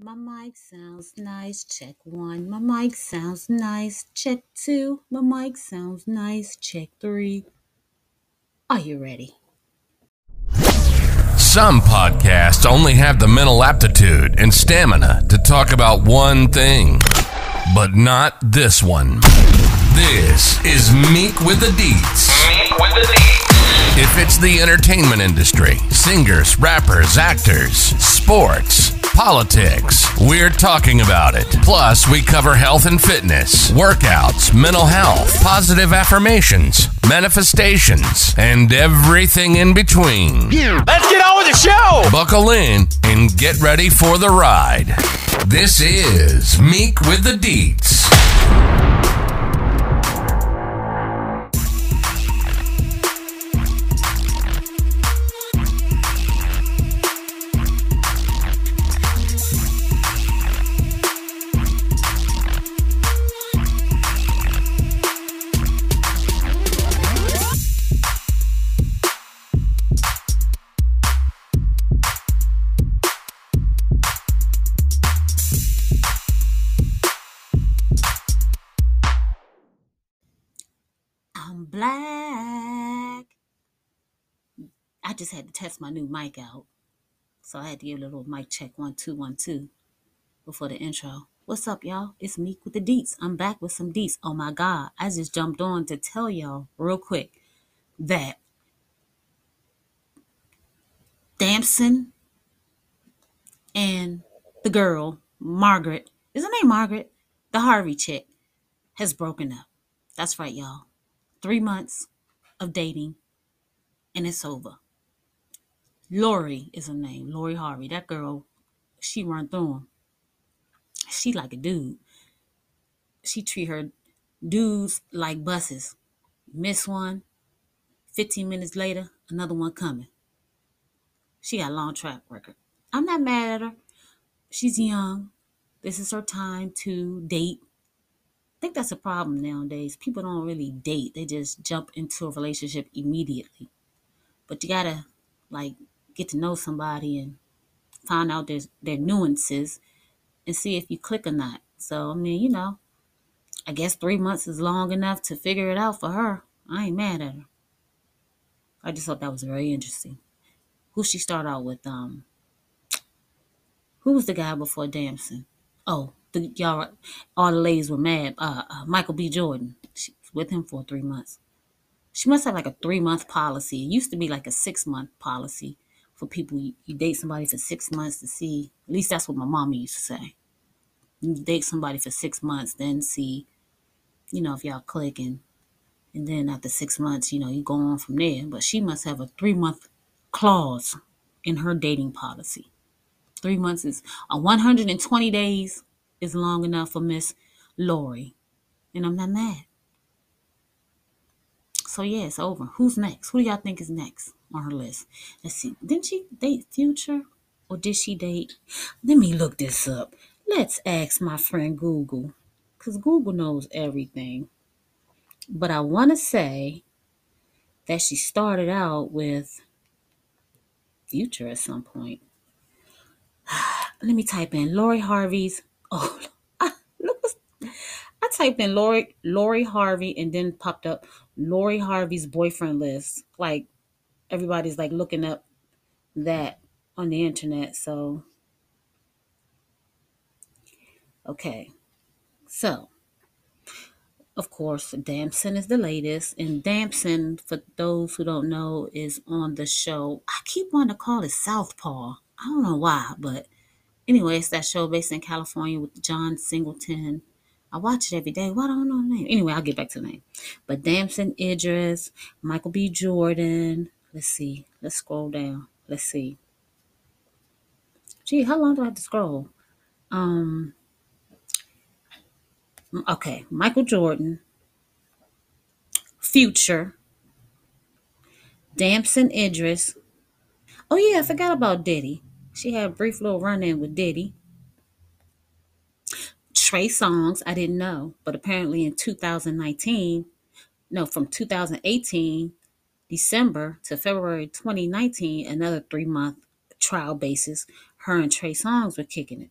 My mic sounds nice. Check one. My mic sounds nice. Check two. My mic sounds nice. Check three. Are you ready? Some podcasts only have the mental aptitude and stamina to talk about one thing, but not this one. This is Meek with the Deets. Meek with the Deets. If it's the entertainment industry, singers, rappers, actors, sports, politics, we're talking about it. Plus, we cover health and fitness, workouts, mental health, positive affirmations, manifestations, and everything in between. Let's get on with the show. Buckle in and get ready for the ride. This is Meek with the Deets. Test my new mic out. So I had to give a little mic check one, two, one, two before the intro. What's up, y'all? It's Meek with the Deets. I'm back with some Deets. Oh my God. I just jumped on to tell y'all real quick that Damson and the girl, Margaret, is her name Margaret? The Harvey chick has broken up. That's right, y'all. Three months of dating and it's over. Lori is her name, Lori Harvey. That girl, she run through him. She like a dude. She treat her dudes like buses. Miss one, 15 minutes later, another one coming. She got a long track record. I'm not mad at her. She's young. This is her time to date. I think that's a problem nowadays. People don't really date. They just jump into a relationship immediately. But you gotta like get to know somebody and find out their their nuances and see if you click or not. So I mean, you know, I guess three months is long enough to figure it out for her. I ain't mad at her. I just thought that was very interesting. Who she start out with? Um, who was the guy before Damson? Oh, the y'all, all the ladies were mad. Uh, uh Michael B. Jordan. She was with him for three months. She must have like a three month policy. It used to be like a six month policy for people. You, date somebody for six months to see. At least that's what my mama used to say. You date somebody for six months, then see, you know, if y'all click and and then after six months, you know, you go on from there. But she must have a three month clause in her dating policy. Three months is uh, 120 days is long enough for Miss Lori. And I'm not mad. So yeah, it's over. Who's next? Who do y'all think is next her list? Let's see. Didn't she date Future? Or did she date? Let me look this up. Let's ask my friend Google. Because Google knows everything. But I want to say that she started out with Future at some point. Let me type in Lori Harvey's. Oh, look. I typed in Lori Lori Harvey and then popped up Lori Harvey's boyfriend list. Like everybody's like looking up that on the internet. So okay. So of course, Damson is the latest, and Damson, for those who don't know, is on the show. I keep wanting to call it Southpaw. I don't know why, but anyway, it's that show based in California with John Singleton. I watch it every day. Why don't I know the name? Anyway, I'll get back to the name. But Damson Idris, Michael B. Jordan. Let's see. Let's scroll down. Let's see. Gee, how long do I have to scroll? Um. Okay, Michael Jordan, Future, Damson Idris. Oh yeah, I forgot about Diddy. She had a brief little run in with Diddy. Trey Songz, I didn't know, but apparently in 2019, no, from 2018, December to February 2019, another three month trial basis, her and Trey Songz were kicking it.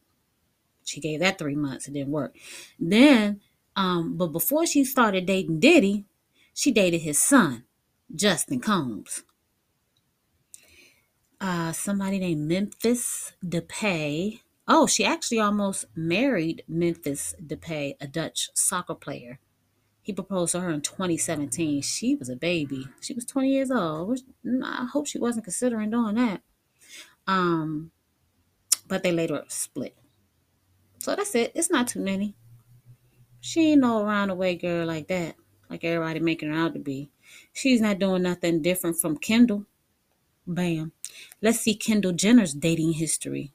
She gave that three months. It didn't work. Then, um, but before she started dating Diddy, she dated his son, Justin Combs. Uh, somebody named Memphis Depay. Oh, she actually almost married Memphis Depay, a Dutch soccer player. He proposed to her in 2017. She was a baby. She was 20 years old. Which, I hope she wasn't considering doing that. Um, but they later split. So that's it. It's not too many. She ain't no around the way girl like that, like everybody making her out to be. She's not doing nothing different from Kendall. Bam. Let's see Kendall Jenner's dating history.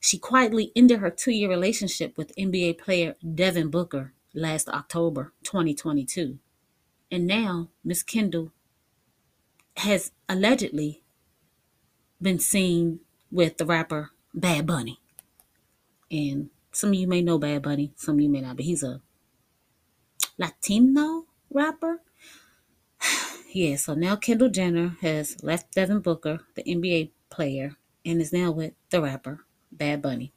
She quietly ended her two year relationship with NBA player Devin Booker last October 2022. And now Miss Kendall has allegedly been seen with the rapper Bad Bunny. And some of you may know Bad Bunny, some of you may not, but he's a Latino rapper. yeah, so now Kendall Jenner has left Devin Booker, the NBA player, and is now with the rapper Bad Bunny.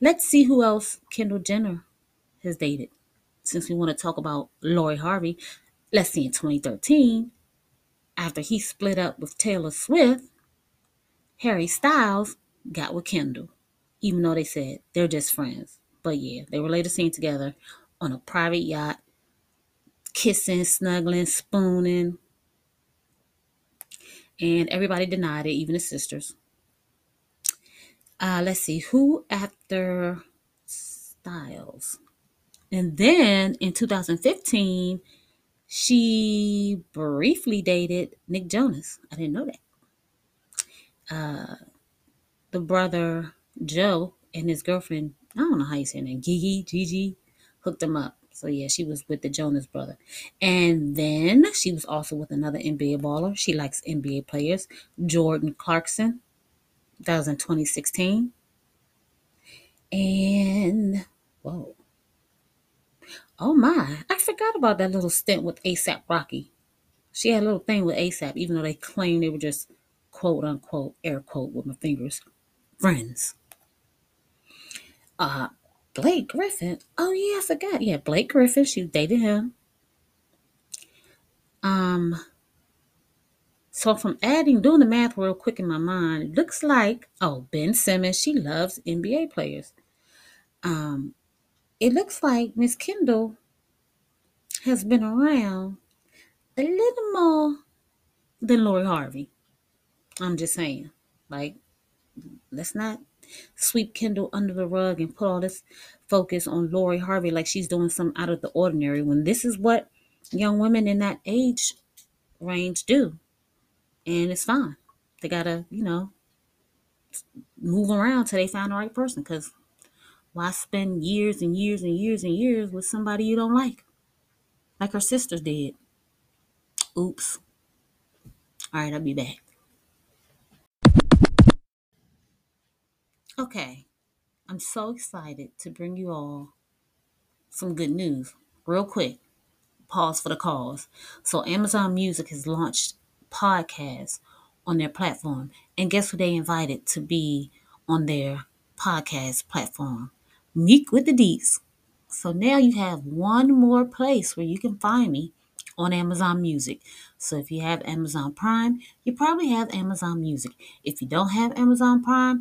Let's see who else Kendall Jenner has dated. Since we want to talk about Lori Harvey, let's see in 2013, after he split up with Taylor Swift, Harry Styles got with Kendall, even though they said they're just friends. But yeah, they were later seen together on a private yacht, kissing, snuggling, spooning. And everybody denied it, even the sisters. Uh, let's see, who after Styles? And then in 2015, she briefly dated Nick Jonas. I didn't know that. Uh, the brother Joe and his girlfriend, I don't know how you say name, Gigi, Gigi, hooked them up. So yeah, she was with the Jonas brother. And then she was also with another NBA baller. She likes NBA players, Jordan Clarkson. That was in 2016. And whoa. Oh my, I forgot about that little stint with ASAP Rocky. She had a little thing with ASAP, even though they claimed they were just quote unquote, air quote with my fingers, friends. Uh, Blake Griffin. Oh yeah, I forgot. Yeah, Blake Griffin. She dated him. Um. So from adding, doing the math real quick in my mind, looks like oh Ben Simmons. She loves NBA players. Um, it looks like Miss Kendall has been around a little more than Lori Harvey. I'm just saying, like, let's not sweep Kendall under the rug and put all this focus on Lori Harvey like she's doing something out of the ordinary when this is what young women in that age range do. And it's fine. They gotta, you know, move around till they find the right person because why spend years and years and years and years with somebody you don't like? Like her sisters did. Oops. All right, I'll be back. Okay, I'm so excited to bring you all some good news. Real quick, pause for the cause. So, Amazon Music has launched podcasts on their platform. And guess who they invited to be on their podcast platform? Meek with the Deets. So now you have one more place where you can find me on Amazon Music. So if you have Amazon Prime, you probably have Amazon Music. If you don't have Amazon Prime,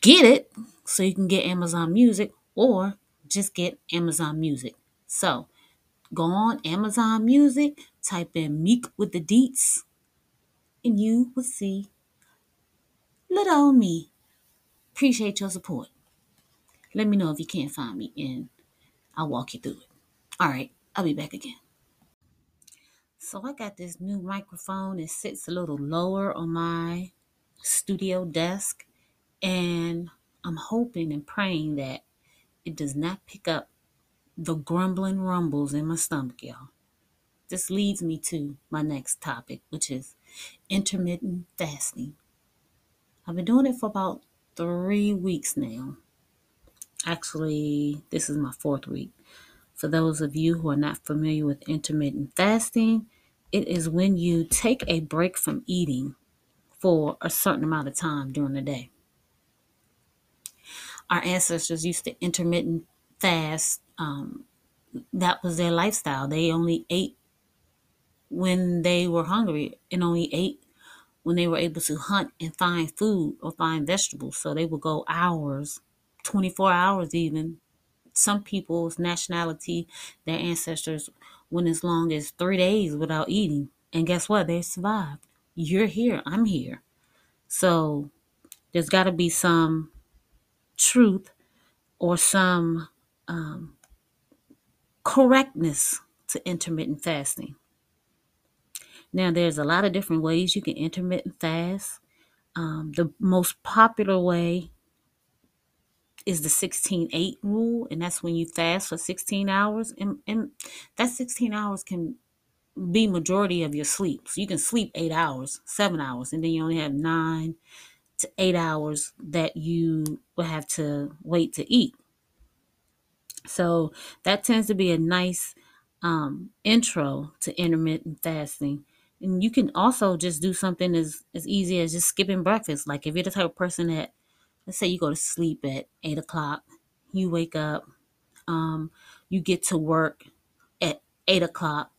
get it so you can get Amazon Music or just get Amazon Music. So go on Amazon Music, type in Meek with the Deets, and you will see little old me. Appreciate your support. Let me know if you can't find me and I'll walk you through it. All right, I'll be back again. So I got this new microphone. It sits a little lower on my studio desk. And I'm hoping and praying that it does not pick up the grumbling rumbles in my stomach, y'all. This leads me to my next topic, which is intermittent fasting. I've been doing it for about three weeks now. Actually, this is my fourth week. For those of you who are not familiar with intermittent fasting, it is when you take a break from eating for a certain amount of time during the day. our ancestors used to intermittent fast. Um, that was their lifestyle. They only ate when they were hungry and only ate when they were able to hunt and find food or find vegetables. So they would go hours, 24 hours even. Some people's nationality, their ancestors went as long as three days without eating. And guess what? They survived. You're here. I'm here. So there's got to be some truth or some um, correctness to intermittent fasting. Now, there's a lot of different ways you can intermittent fast. Um, the most popular way is the 16 8 rule, and that's when you fast for 16 hours. And, and that 16 hours can be majority of your sleep. So you can sleep eight hours, seven hours, and then you only have nine to eight hours that you will have to wait to eat. So that tends to be a nice um, intro to intermittent fasting. And you can also just do something as, as easy as just skipping breakfast. Like if you're the type of person that, let's say you go to sleep at eight o'clock, you wake up, um, you get to work at eight o'clock,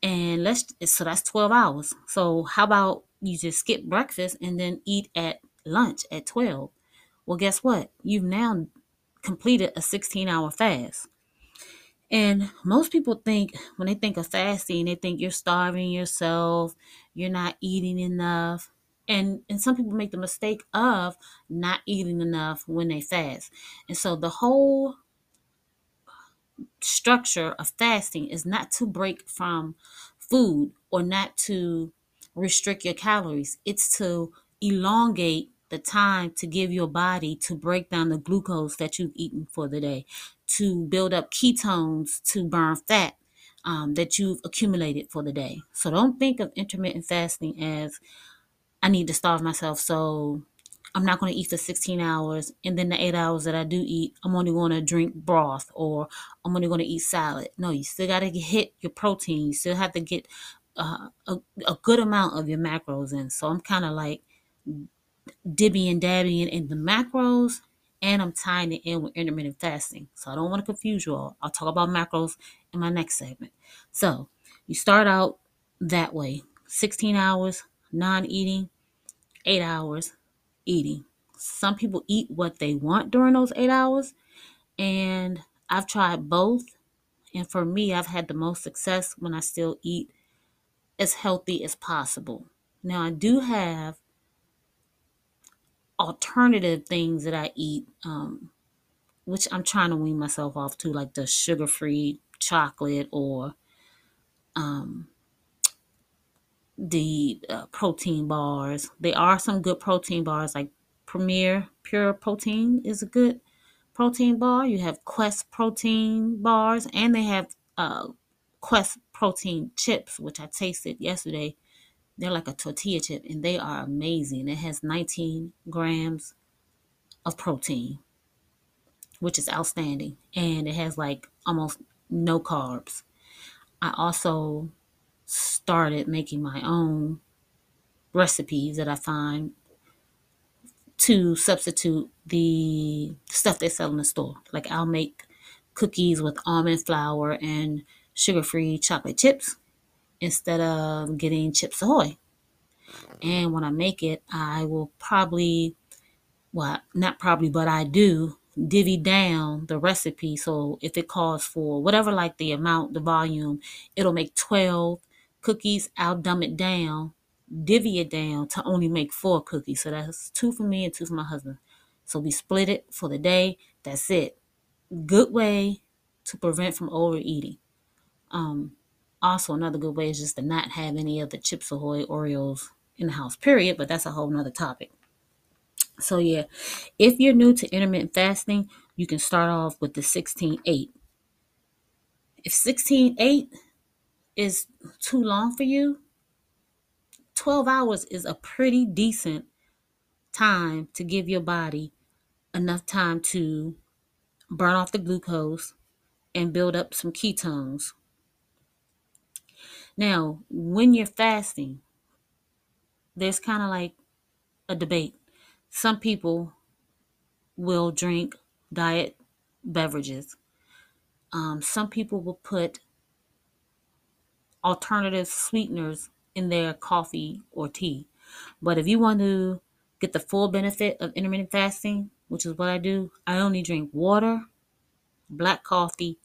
and let's so that's 12 hours. So how about you just skip breakfast and then eat at lunch at 12? Well, guess what? You've now completed a 16 hour fast. And most people think when they think of fasting, they think you're starving yourself, you're not eating enough. And and some people make the mistake of not eating enough when they fast. And so the whole structure of fasting is not to break from food or not to restrict your calories. It's to elongate the time to give your body to break down the glucose that you've eaten for the day, to build up ketones to burn fat um, that you've accumulated for the day. So don't think of intermittent fasting as I need to starve myself, so I'm not going to eat for 16 hours, and then the eight hours that I do eat, I'm only going to drink broth or I'm only going to eat salad. No, you still got to hit your protein. You still have to get uh, a, a good amount of your macros in. So I'm kind of like dibby and dabby in the macros and I'm tying it in with intermittent fasting. So I don't want to confuse you all. I'll talk about macros in my next segment. So you start out that way 16 hours non eating, eight hours eating. Some people eat what they want during those eight hours, and I've tried both. And for me, I've had the most success when I still eat as healthy as possible. Now, I do have alternative things that I eat, um, which I'm trying to wean myself off to, like the sugar free chocolate or um, the uh, protein bars. There are some good protein bars, like Premier Pure Protein is a good protein bar. You have Quest protein bars, and they have uh, Quest protein chips, which I tasted yesterday they're like a tortilla chip and they are amazing. It has 19 grams of protein, which is outstanding. And it has like almost no carbs. I also started making my own recipes that I find to substitute the stuff they sell in the store. Like I'll make cookies with almond flour and sugar free chocolate chips instead of getting Chips Ahoy. And when I make it, I will probably, well, not probably, but I do divvy down the recipe. So if it calls for whatever, like the amount, the volume, it'll make 12 cookies. I'll dumb it down, divvy it down to only make four cookies. So that's two for me and two for my husband. So we split it for the day. That's it. Good way to prevent from overeating. Um, also, another good way is just to not have any of the Chips Ahoy Oreos in the house, period. But that's a whole nother topic. So, yeah, if you're new to intermittent fasting, you can start off with the 16 8. If 16 8 is too long for you, 12 hours is a pretty decent time to give your body enough time to burn off the glucose and build up some ketones now, when you're fasting, there's kind of like a debate. Some people will drink diet beverages. Um, some people will put alternative sweeteners in their coffee or tea. But if you want to get the full benefit of intermittent fasting, which is what I do, I only drink water, black coffee,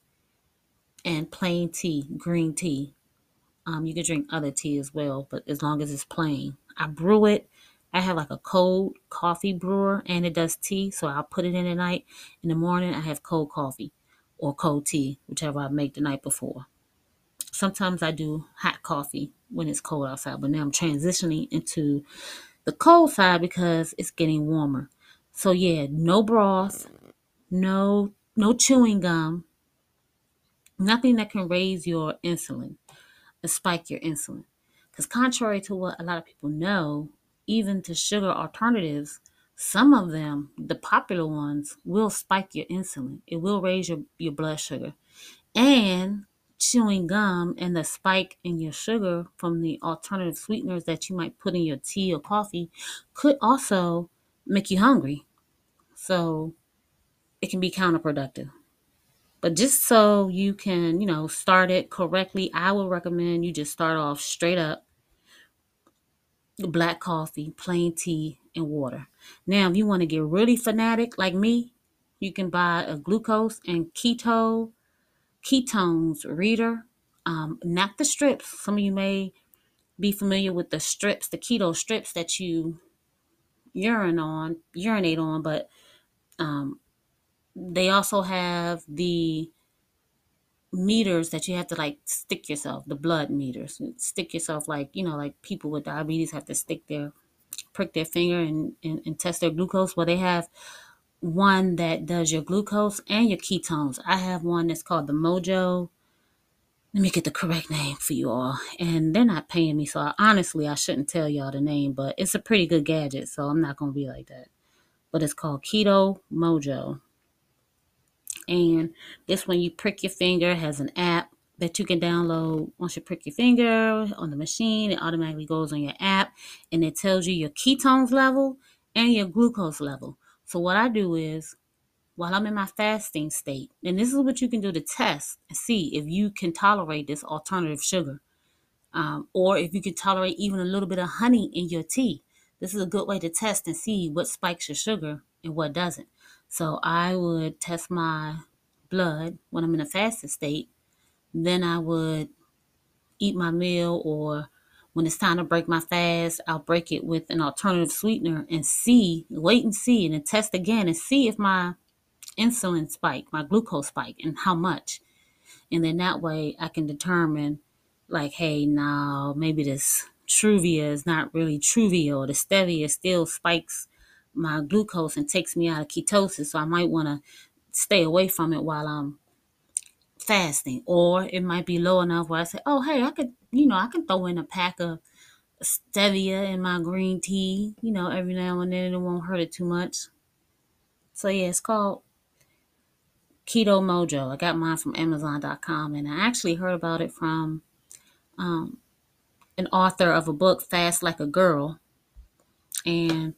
and plain tea, green tea. Um, you can drink other tea as well, but as long as it's plain. I brew it. I have like a cold coffee brewer and it does tea, so I'll put it in at night. In the morning, I have cold coffee or cold tea, whichever I make the night before. Sometimes I do hot coffee when it's cold outside, but now I'm transitioning into the cold side because it's getting warmer. So yeah, no broth, no no chewing gum, nothing that can raise your insulin, or spike your insulin. Because contrary to what a lot of people know, even to sugar alternatives, some of them, the popular ones, will spike your insulin. It will raise your, your blood sugar. And chewing gum and the spike in your sugar from the alternative sweeteners that you might put in your tea or coffee could also make you hungry. So it can be counterproductive. But just so you can, you know, start it correctly, I would recommend you just start off straight up black coffee, plain tea, and water. Now, if you want to get really fanatic like me, you can buy a glucose and keto ketones reader, um, not the strips. Some of you may be familiar with the strips, the keto strips that you urine on, urinate on, but um, they also have the meters that you have to like stick yourself, the blood meters. Stick yourself like, you know, like people with diabetes have to stick their prick their finger and, and, and test their glucose. Well, they have one that does your glucose and your ketones. I have one that's called the Mojo. Let me get the correct name for you all. And they're not paying me, so I, honestly, I shouldn't tell y'all the name, but it's a pretty good gadget, so I'm not to be like that. But it's called Keto Mojo. And this one, you prick your finger, has an app that you can download. Once you prick your finger on the machine, it automatically goes on your app and it tells you your ketones level and your glucose level. So what I do is while I'm in my fasting state, and this is what you can do to test and see if you can tolerate this alternative sugar, um, or if you can tolerate even a little bit of honey in your tea. This is a good way to test and see what spikes your sugar and what doesn't. So I would test my blood when I'm in a fasted state. Then I would eat my meal, or when it's time to break my fast, I'll break it with an alternative sweetener and see, wait and see, and then test again and see if my insulin spike, my glucose spike, and how much. And then that way I can determine, like, hey, now maybe this Truvia is not really Truvia, or the Stevia still spikes my glucose and takes me out of ketosis. So I might want to stay away from it while I'm fasting. Or it might be low enough where I say, oh, hey, I could, you know, I can throw in a pack of stevia in my green tea, you know, every now and then. It won't hurt it too much. So yeah, it's called Keto Mojo. I got mine from Amazon.com, and I actually heard about it from um, an author of a book, Fast Like a Girl. And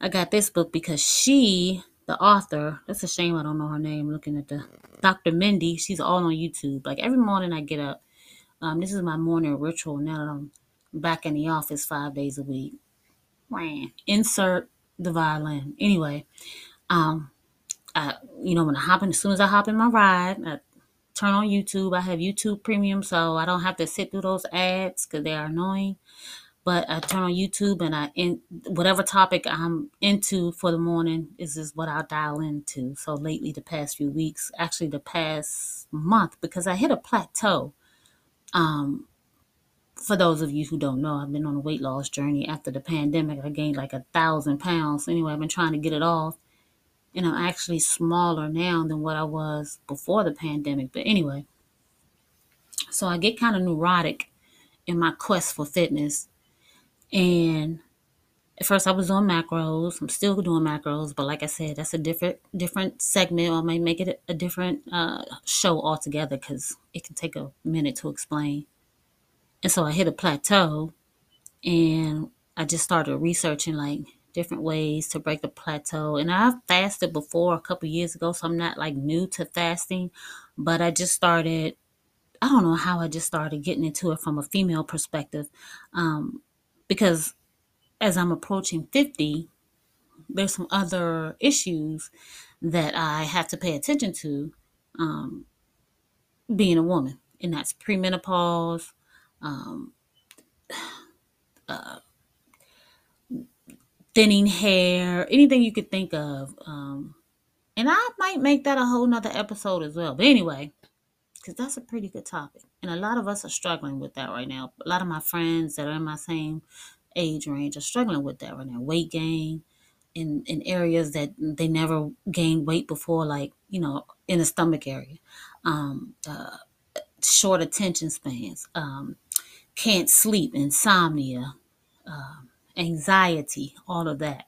I got this book because she, the author, that's a shame I don't know her name. Looking at the Dr. Mindy, she's all on YouTube. Like every morning I get up. Um, this is my morning ritual now that I'm back in the office five days a week. Insert the violin. Anyway, um, I, you know, when I hop in, as soon as I hop in my ride, I turn on YouTube. I have YouTube Premium, so I don't have to sit through those ads because they are annoying. But I turn on YouTube and I in whatever topic I'm into for the morning is is what I'll dial into. So lately, the past few weeks, actually the past month, because I hit a plateau. Um, for those of you who don't know, I've been on a weight loss journey after the pandemic. I gained like a thousand pounds. Anyway, I've been trying to get it off. And I'm actually smaller now than what I was before the pandemic. But anyway, so I get kind of neurotic in my quest for fitness. And at first I was doing macros. I'm still doing macros, but like I said, that's a different different segment. I might make it a, different uh, show altogether because it can take a minute to explain. And so I hit a plateau, and I just started researching like different ways to break the plateau. And I've fasted before a couple years ago, so I'm not like new to fasting, but I just started. I don't know how I just started getting into it from a female perspective, um, because as I'm approaching 50, there's some other issues that I have to pay attention to um, being a woman, and that's premenopause, um, uh, thinning hair, anything you could think of. Um, and I might make that a whole nother episode as well. But anyway, because that's a pretty good topic. And a lot of us are struggling with that right now. A lot of my friends that are in my same age range are struggling with that right now. Weight gain in, in areas that they never gained weight before, like, you know, in the stomach area. Um, uh, short attention spans, um, can't sleep, insomnia, uh, anxiety, all of that,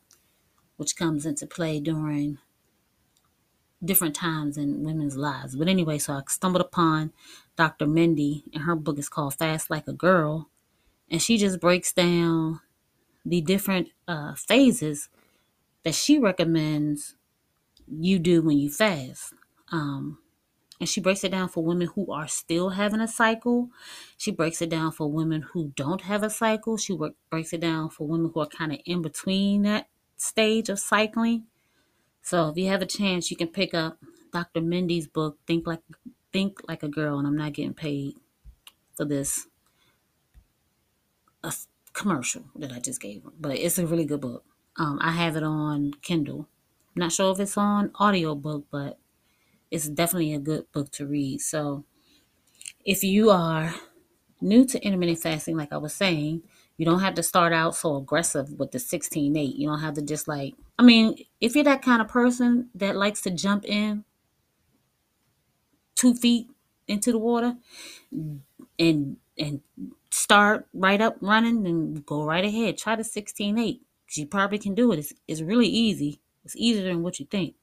which comes into play during different times in women's lives. But anyway, so I stumbled upon Dr. Mindy, and her book is called Fast Like a Girl. And she just breaks down the different uh, phases that she recommends you do when you fast. Um, and she breaks it down for women who are still having a cycle. She breaks it down for women who don't have a cycle. She work, breaks it down for women who are kind of in between that stage of cycling. So if you have a chance, you can pick up Dr. Mindy's book, Think Like Think Like a Girl, and I'm not getting paid for this a commercial that I just gave but it's a really good book. Um, I have it on Kindle. I'm not sure if it's on audiobook, but it's definitely a good book to read. So if you are new to intermittent fasting, like I was saying, you don't have to start out so aggressive with the 16 8. You don't have to just like, I mean, if you're that kind of person that likes to jump in two feet into the water and and start right up running and go right ahead. Try the 16 8 because you probably can do it. It's, it's really easy. It's easier than what you think.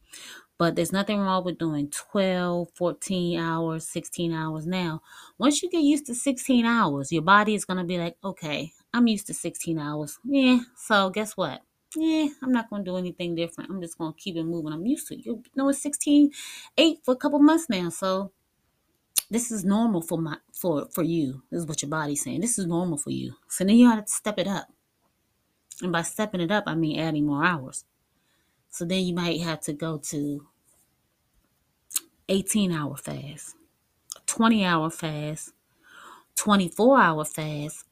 But there's nothing wrong with doing 12, 14 hours, 16 hours now. Once you get used to 16 hours, your body is going to be like, okay, I'm used to 16 hours. Yeah, so guess what? Yeah, I'm not going to do anything different. I'm just going to keep it moving. I'm used to it. You know, it's 16, 8 for a couple months now. So this is normal for my for for you. This is what your body's saying. This is normal for you. So then you got to step it up. And by stepping it up, I mean adding more hours. So then you might have to go to 18 hour fast, 20 hour fast, 24 hour fast.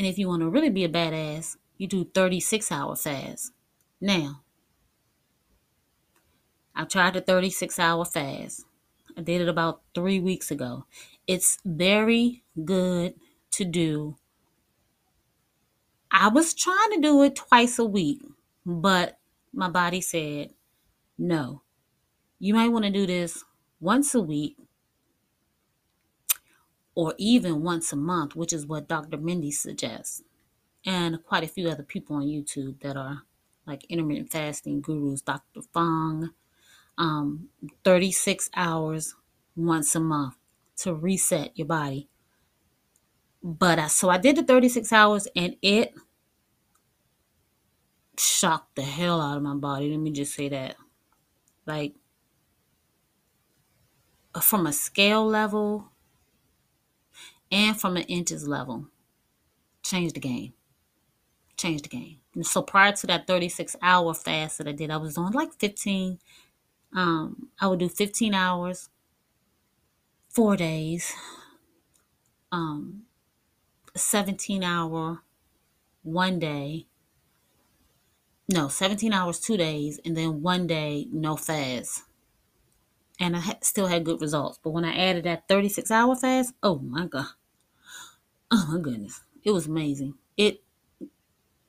And if you want to really be a badass, you do 36 hour fast. Now, I tried the 36 hour fast. I did it about three weeks ago. It's very good to do. I was trying to do it twice a week, but my body said, no, you might want to do this once a week or even once a month, which is what Dr. Mindy suggests. And quite a few other people on YouTube that are like intermittent fasting gurus, Dr. Fung, um, 36 hours once a month to reset your body. But I, so I did the 36 hours and it shocked the hell out of my body. Let me just say that. Like, from a scale level and from an inches level, changed the game. Changed the game. And so prior to that 36 hour fast that I did, I was doing like 15. Um, I would do 15 hours, four days, um, 17 hour, one day, no, 17 hours, two days, and then one day, no fast. And I still had good results. But when I added that 36 hour fast, oh my God. Oh my goodness. It was amazing. It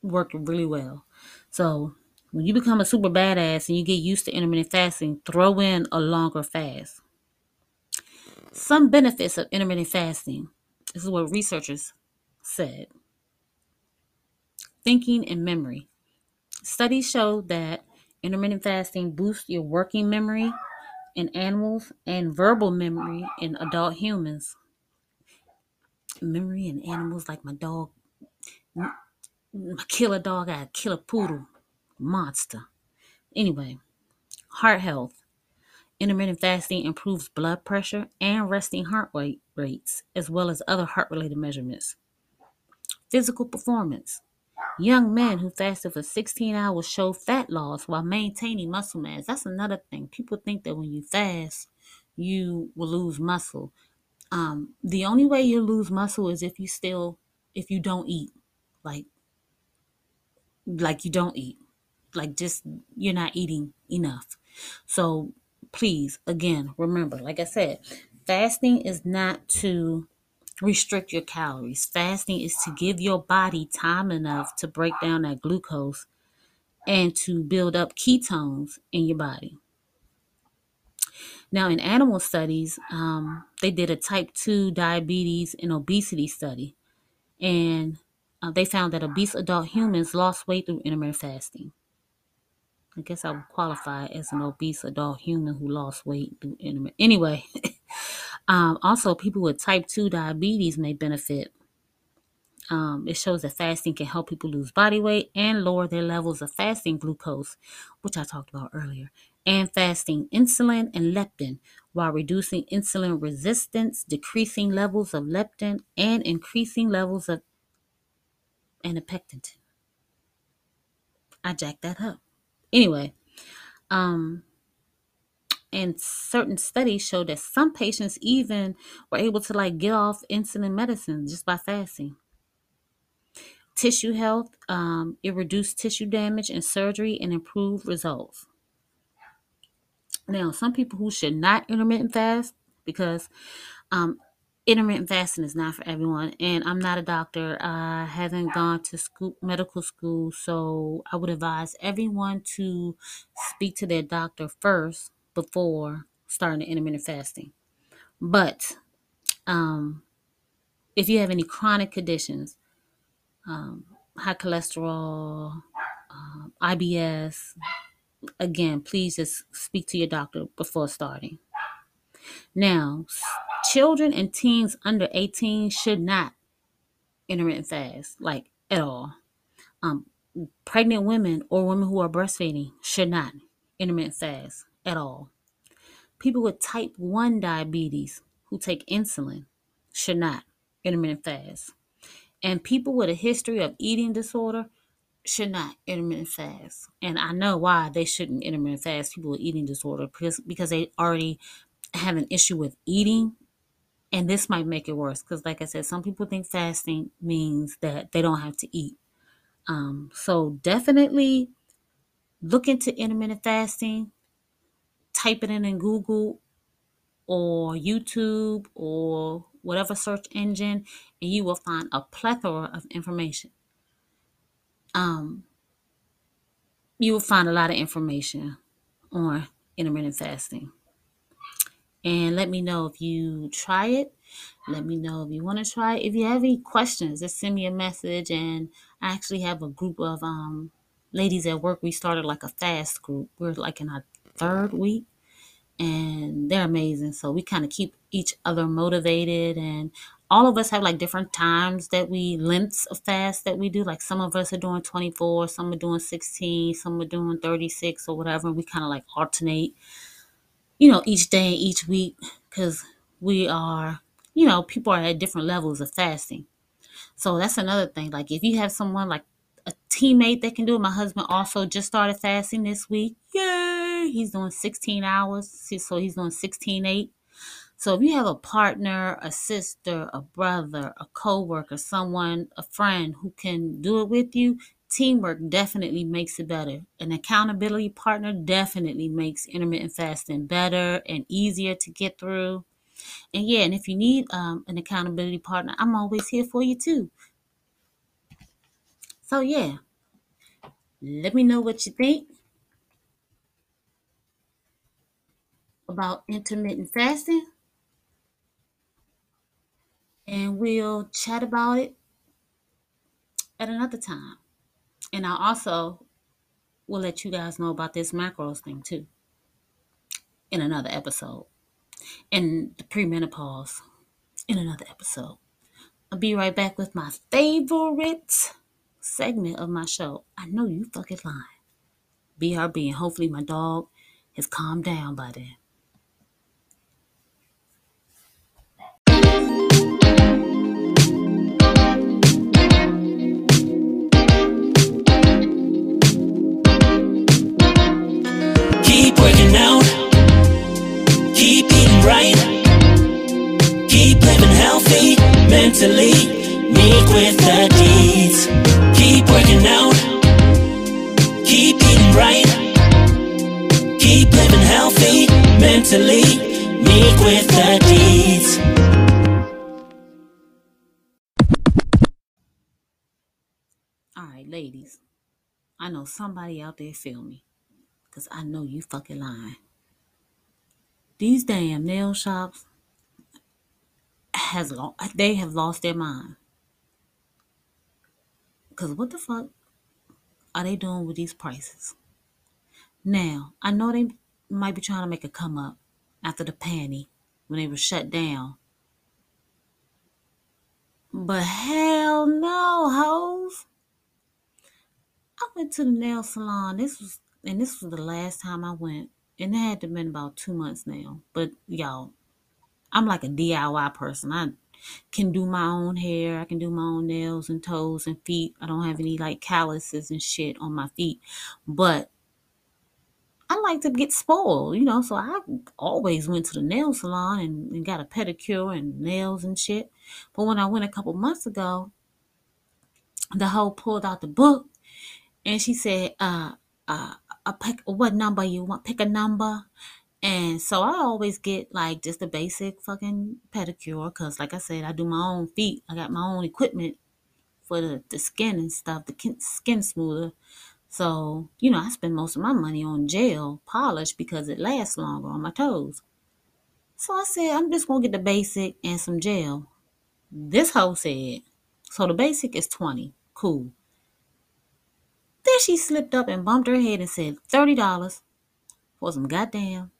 worked really well. So when you become a super badass and you get used to intermittent fasting, throw in a longer fast. Some benefits of intermittent fasting. This is what researchers said. Thinking and memory. Studies show that intermittent fasting boosts your working memory in animals and verbal memory in adult humans. Memory and animals like my dog, my killer dog, I kill a poodle. monster. Anyway, heart health. Intermittent fasting improves blood pressure and resting heart rate rates, as well as other heart related measurements. Physical performance. Young men who fasted for 16 hours show fat loss while maintaining muscle mass. That's another thing. People think that when you fast, you will lose muscle. Um, the only way you lose muscle is if you still, if you don't eat, like, like you don't eat, like just you're not eating enough. So please, again, remember, like I said, fasting is not to restrict your calories. Fasting is to give your body time enough to break down that glucose and to build up ketones in your body. Now, in animal studies, um, they did a type 2 diabetes and obesity study, and uh, they found that obese adult humans lost weight through intermittent fasting. I guess I would qualify as an obese adult human who lost weight through intermittent. Anyway, um, also people with type 2 diabetes may benefit. Um, it shows that fasting can help people lose body weight and lower their levels of fasting glucose, which I talked about earlier, and fasting insulin and leptin while reducing insulin resistance, decreasing levels of leptin, and increasing levels of anapectin. I jacked that up. Anyway, um, and certain studies show that some patients even were able to like get off insulin medicine just by fasting. Tissue health, um, it reduced tissue damage and surgery and improved results. Now, some people who should not intermittent fast because um, intermittent fasting is not for everyone. And I'm not a doctor. I haven't gone to school, medical school, so I would advise everyone to speak to their doctor first before starting the intermittent fasting. But um, if you have any chronic conditions, um, high cholesterol, um, IBS, again, please just speak to your doctor before starting. Now, children and teens under 18 should not intermittent fast, like at all. Um, pregnant women or women who are breastfeeding should not intermittent fast at all. People with type 1 diabetes who take insulin should not intermittent fast. And people with a history of eating disorder should not intermittent fast. And I know why they shouldn't intermittent fast, people with eating disorder, because, because they already have an issue with eating. And this might make it worse because, like I said, some people think fasting means that they don't have to eat. Um, so definitely look into intermittent fasting. Type it in in Google or YouTube or whatever search engine, and you will find a plethora of information. Um, you will find a lot of information on intermittent fasting. And let me know if you try it. Let me know if you want to try it. If you have any questions, just send me a message. And I actually have a group of um, ladies at work. We started like a fast group. We're like in our third week and they're amazing. So we kind of keep each other motivated and all of us have like different times that we lengths of fast that we do. Like some of us are doing 24, some are doing 16, some are doing 36 or whatever. We kind of like alternate, you know, each day and each week because we are, you know, people are at different levels of fasting. So that's another thing. Like if you have someone like a teammate that can do it, my husband also just started fasting this week. Yay! He's doing 16 hours. So he's doing 16 8. So if you have a partner, a sister, a brother, a coworker, someone, a friend who can do it with you, teamwork definitely makes it better. An accountability partner definitely makes intermittent fasting better and easier to get through. And yeah, and if you need um, an accountability partner, I'm always here for you too. So yeah, let me know what you think about intermittent fasting. And we'll chat about it at another time. And I also will let you guys know about this macros thing too in another episode. And the premenopause in another episode. I'll be right back with my favorite segment of my show. I know you fucking lying. BRB, and hopefully my dog has calmed down by then. Mentally. Meek with the Deets. Keep working out. Keep eating right. Keep living healthy mentally. Meek with the Deets. All right, ladies. I know somebody out there feel me. Because I know you fucking lying. These damn nail shops has lo- they have lost their mind. Cause what the fuck are they doing with these prices? Now, I know they might be trying to make a come up after the panty when they were shut down. But hell no, hoes. I went to the nail salon. This was and this was the last time I went. And it had to been about two months now. But y'all, I'm like a DIY person. I can do my own hair. I can do my own nails and toes and feet. I don't have any like calluses and shit on my feet. But I like to get spoiled, you know, so I always went to the nail salon and, and got a pedicure and nails and shit. But when I went a couple months ago, the hoe pulled out the book and she said, uh, uh, uh pick what number you want, pick a number. And so I always get like just a basic fucking pedicure because, like I said, I do my own feet. I got my own equipment for the, the skin and stuff, the skin smoother. So, you know, I spend most of my money on gel polish because it lasts longer on my toes. So I said, I'm just going to get the basic and some gel. This hoe said, so the basic is 20. Cool. Then she slipped up and bumped her head and said, $30 for some goddamn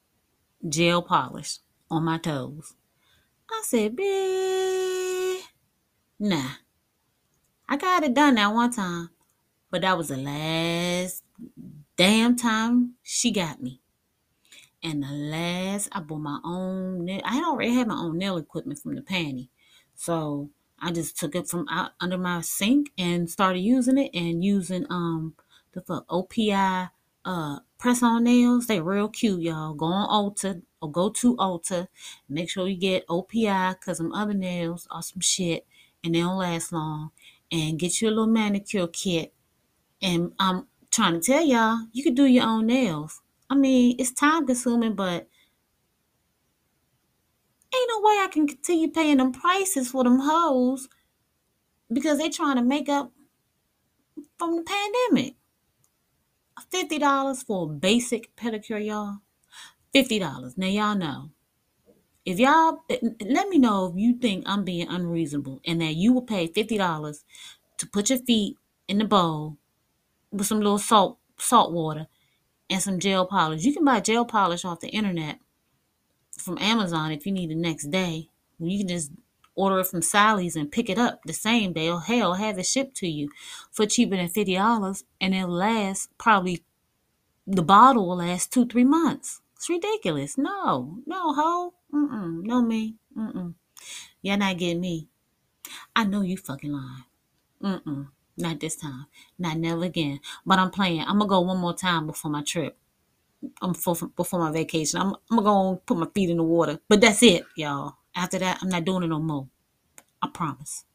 gel polish on my toes. I said, bitch, nah. I got it done that one time, but that was the last damn time she got me. And the last, I bought my own. I had already had my own nail equipment from the panty, so I just took it from out under my sink and started using it and using um the OPI uh press on nails. They real cute, y'all. Go on Ulta or go to Ulta. Make sure you get OPI because some other nails are some shit and they don't last long. And get you a little manicure kit. And I'm trying to tell y'all, you can do your own nails. I mean, it's time consuming, but ain't no way I can continue paying them prices for them hoes because they trying to make up from the pandemic. Fifty dollars for a basic pedicure, y'all. Fifty dollars. Now y'all know. If y'all let me know if you think I'm being unreasonable and that you will pay fifty dollars to put your feet in the bowl with some little salt salt water and some gel polish. You can buy gel polish off the internet from Amazon if you need the next day. You can just order it from Sally's and pick it up the same day or hell have it shipped to you for cheaper than fifty dollars and it'll last probably the bottle will last two, three months. It's ridiculous. No, no, ho. Mm-mm. No me. Mm-mm. You're not getting me. I know you fucking lying. Mm-mm. Not this time. Not never again. But I'm playing. I'm gonna go one more time before my trip. I'm for, before my vacation. I'm, I'm gonna go put my feet in the water. But that's it, y'all. After that, I'm not doing it no more. I promise.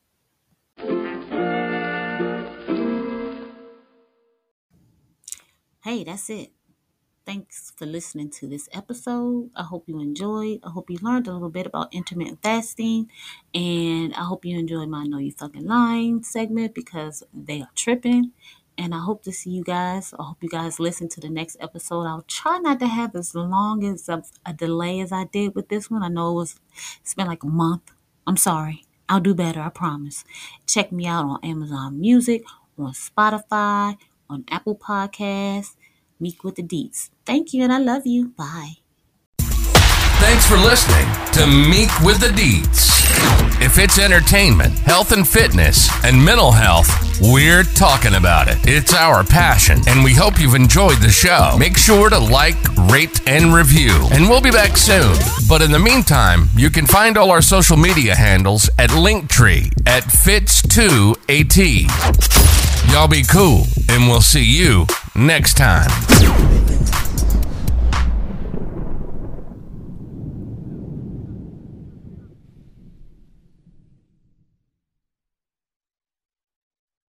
Hey, that's it. Thanks for listening to this episode. I hope you enjoyed. I hope you learned a little bit about intermittent fasting. And I hope you enjoyed my Know You Fucking Lying segment because they are tripping. And I hope to see you guys. I hope you guys listen to the next episode. I'll try not to have as long as a, a delay as I did with this one. I know it was it's been like a month. I'm sorry. I'll do better, I promise. Check me out on Amazon Music, on Spotify, on Apple Podcasts, Meek with the Deets. Thank you and I love you. Bye. Thanks for listening to Meek with the Deets. If it's entertainment, health and fitness, and mental health, we're talking about it. It's our passion, and we hope you've enjoyed the show. Make sure to like, rate, and review, and we'll be back soon. But in the meantime, you can find all our social media handles at Linktree at Fits2AT. Y'all be cool, and we'll see you next time.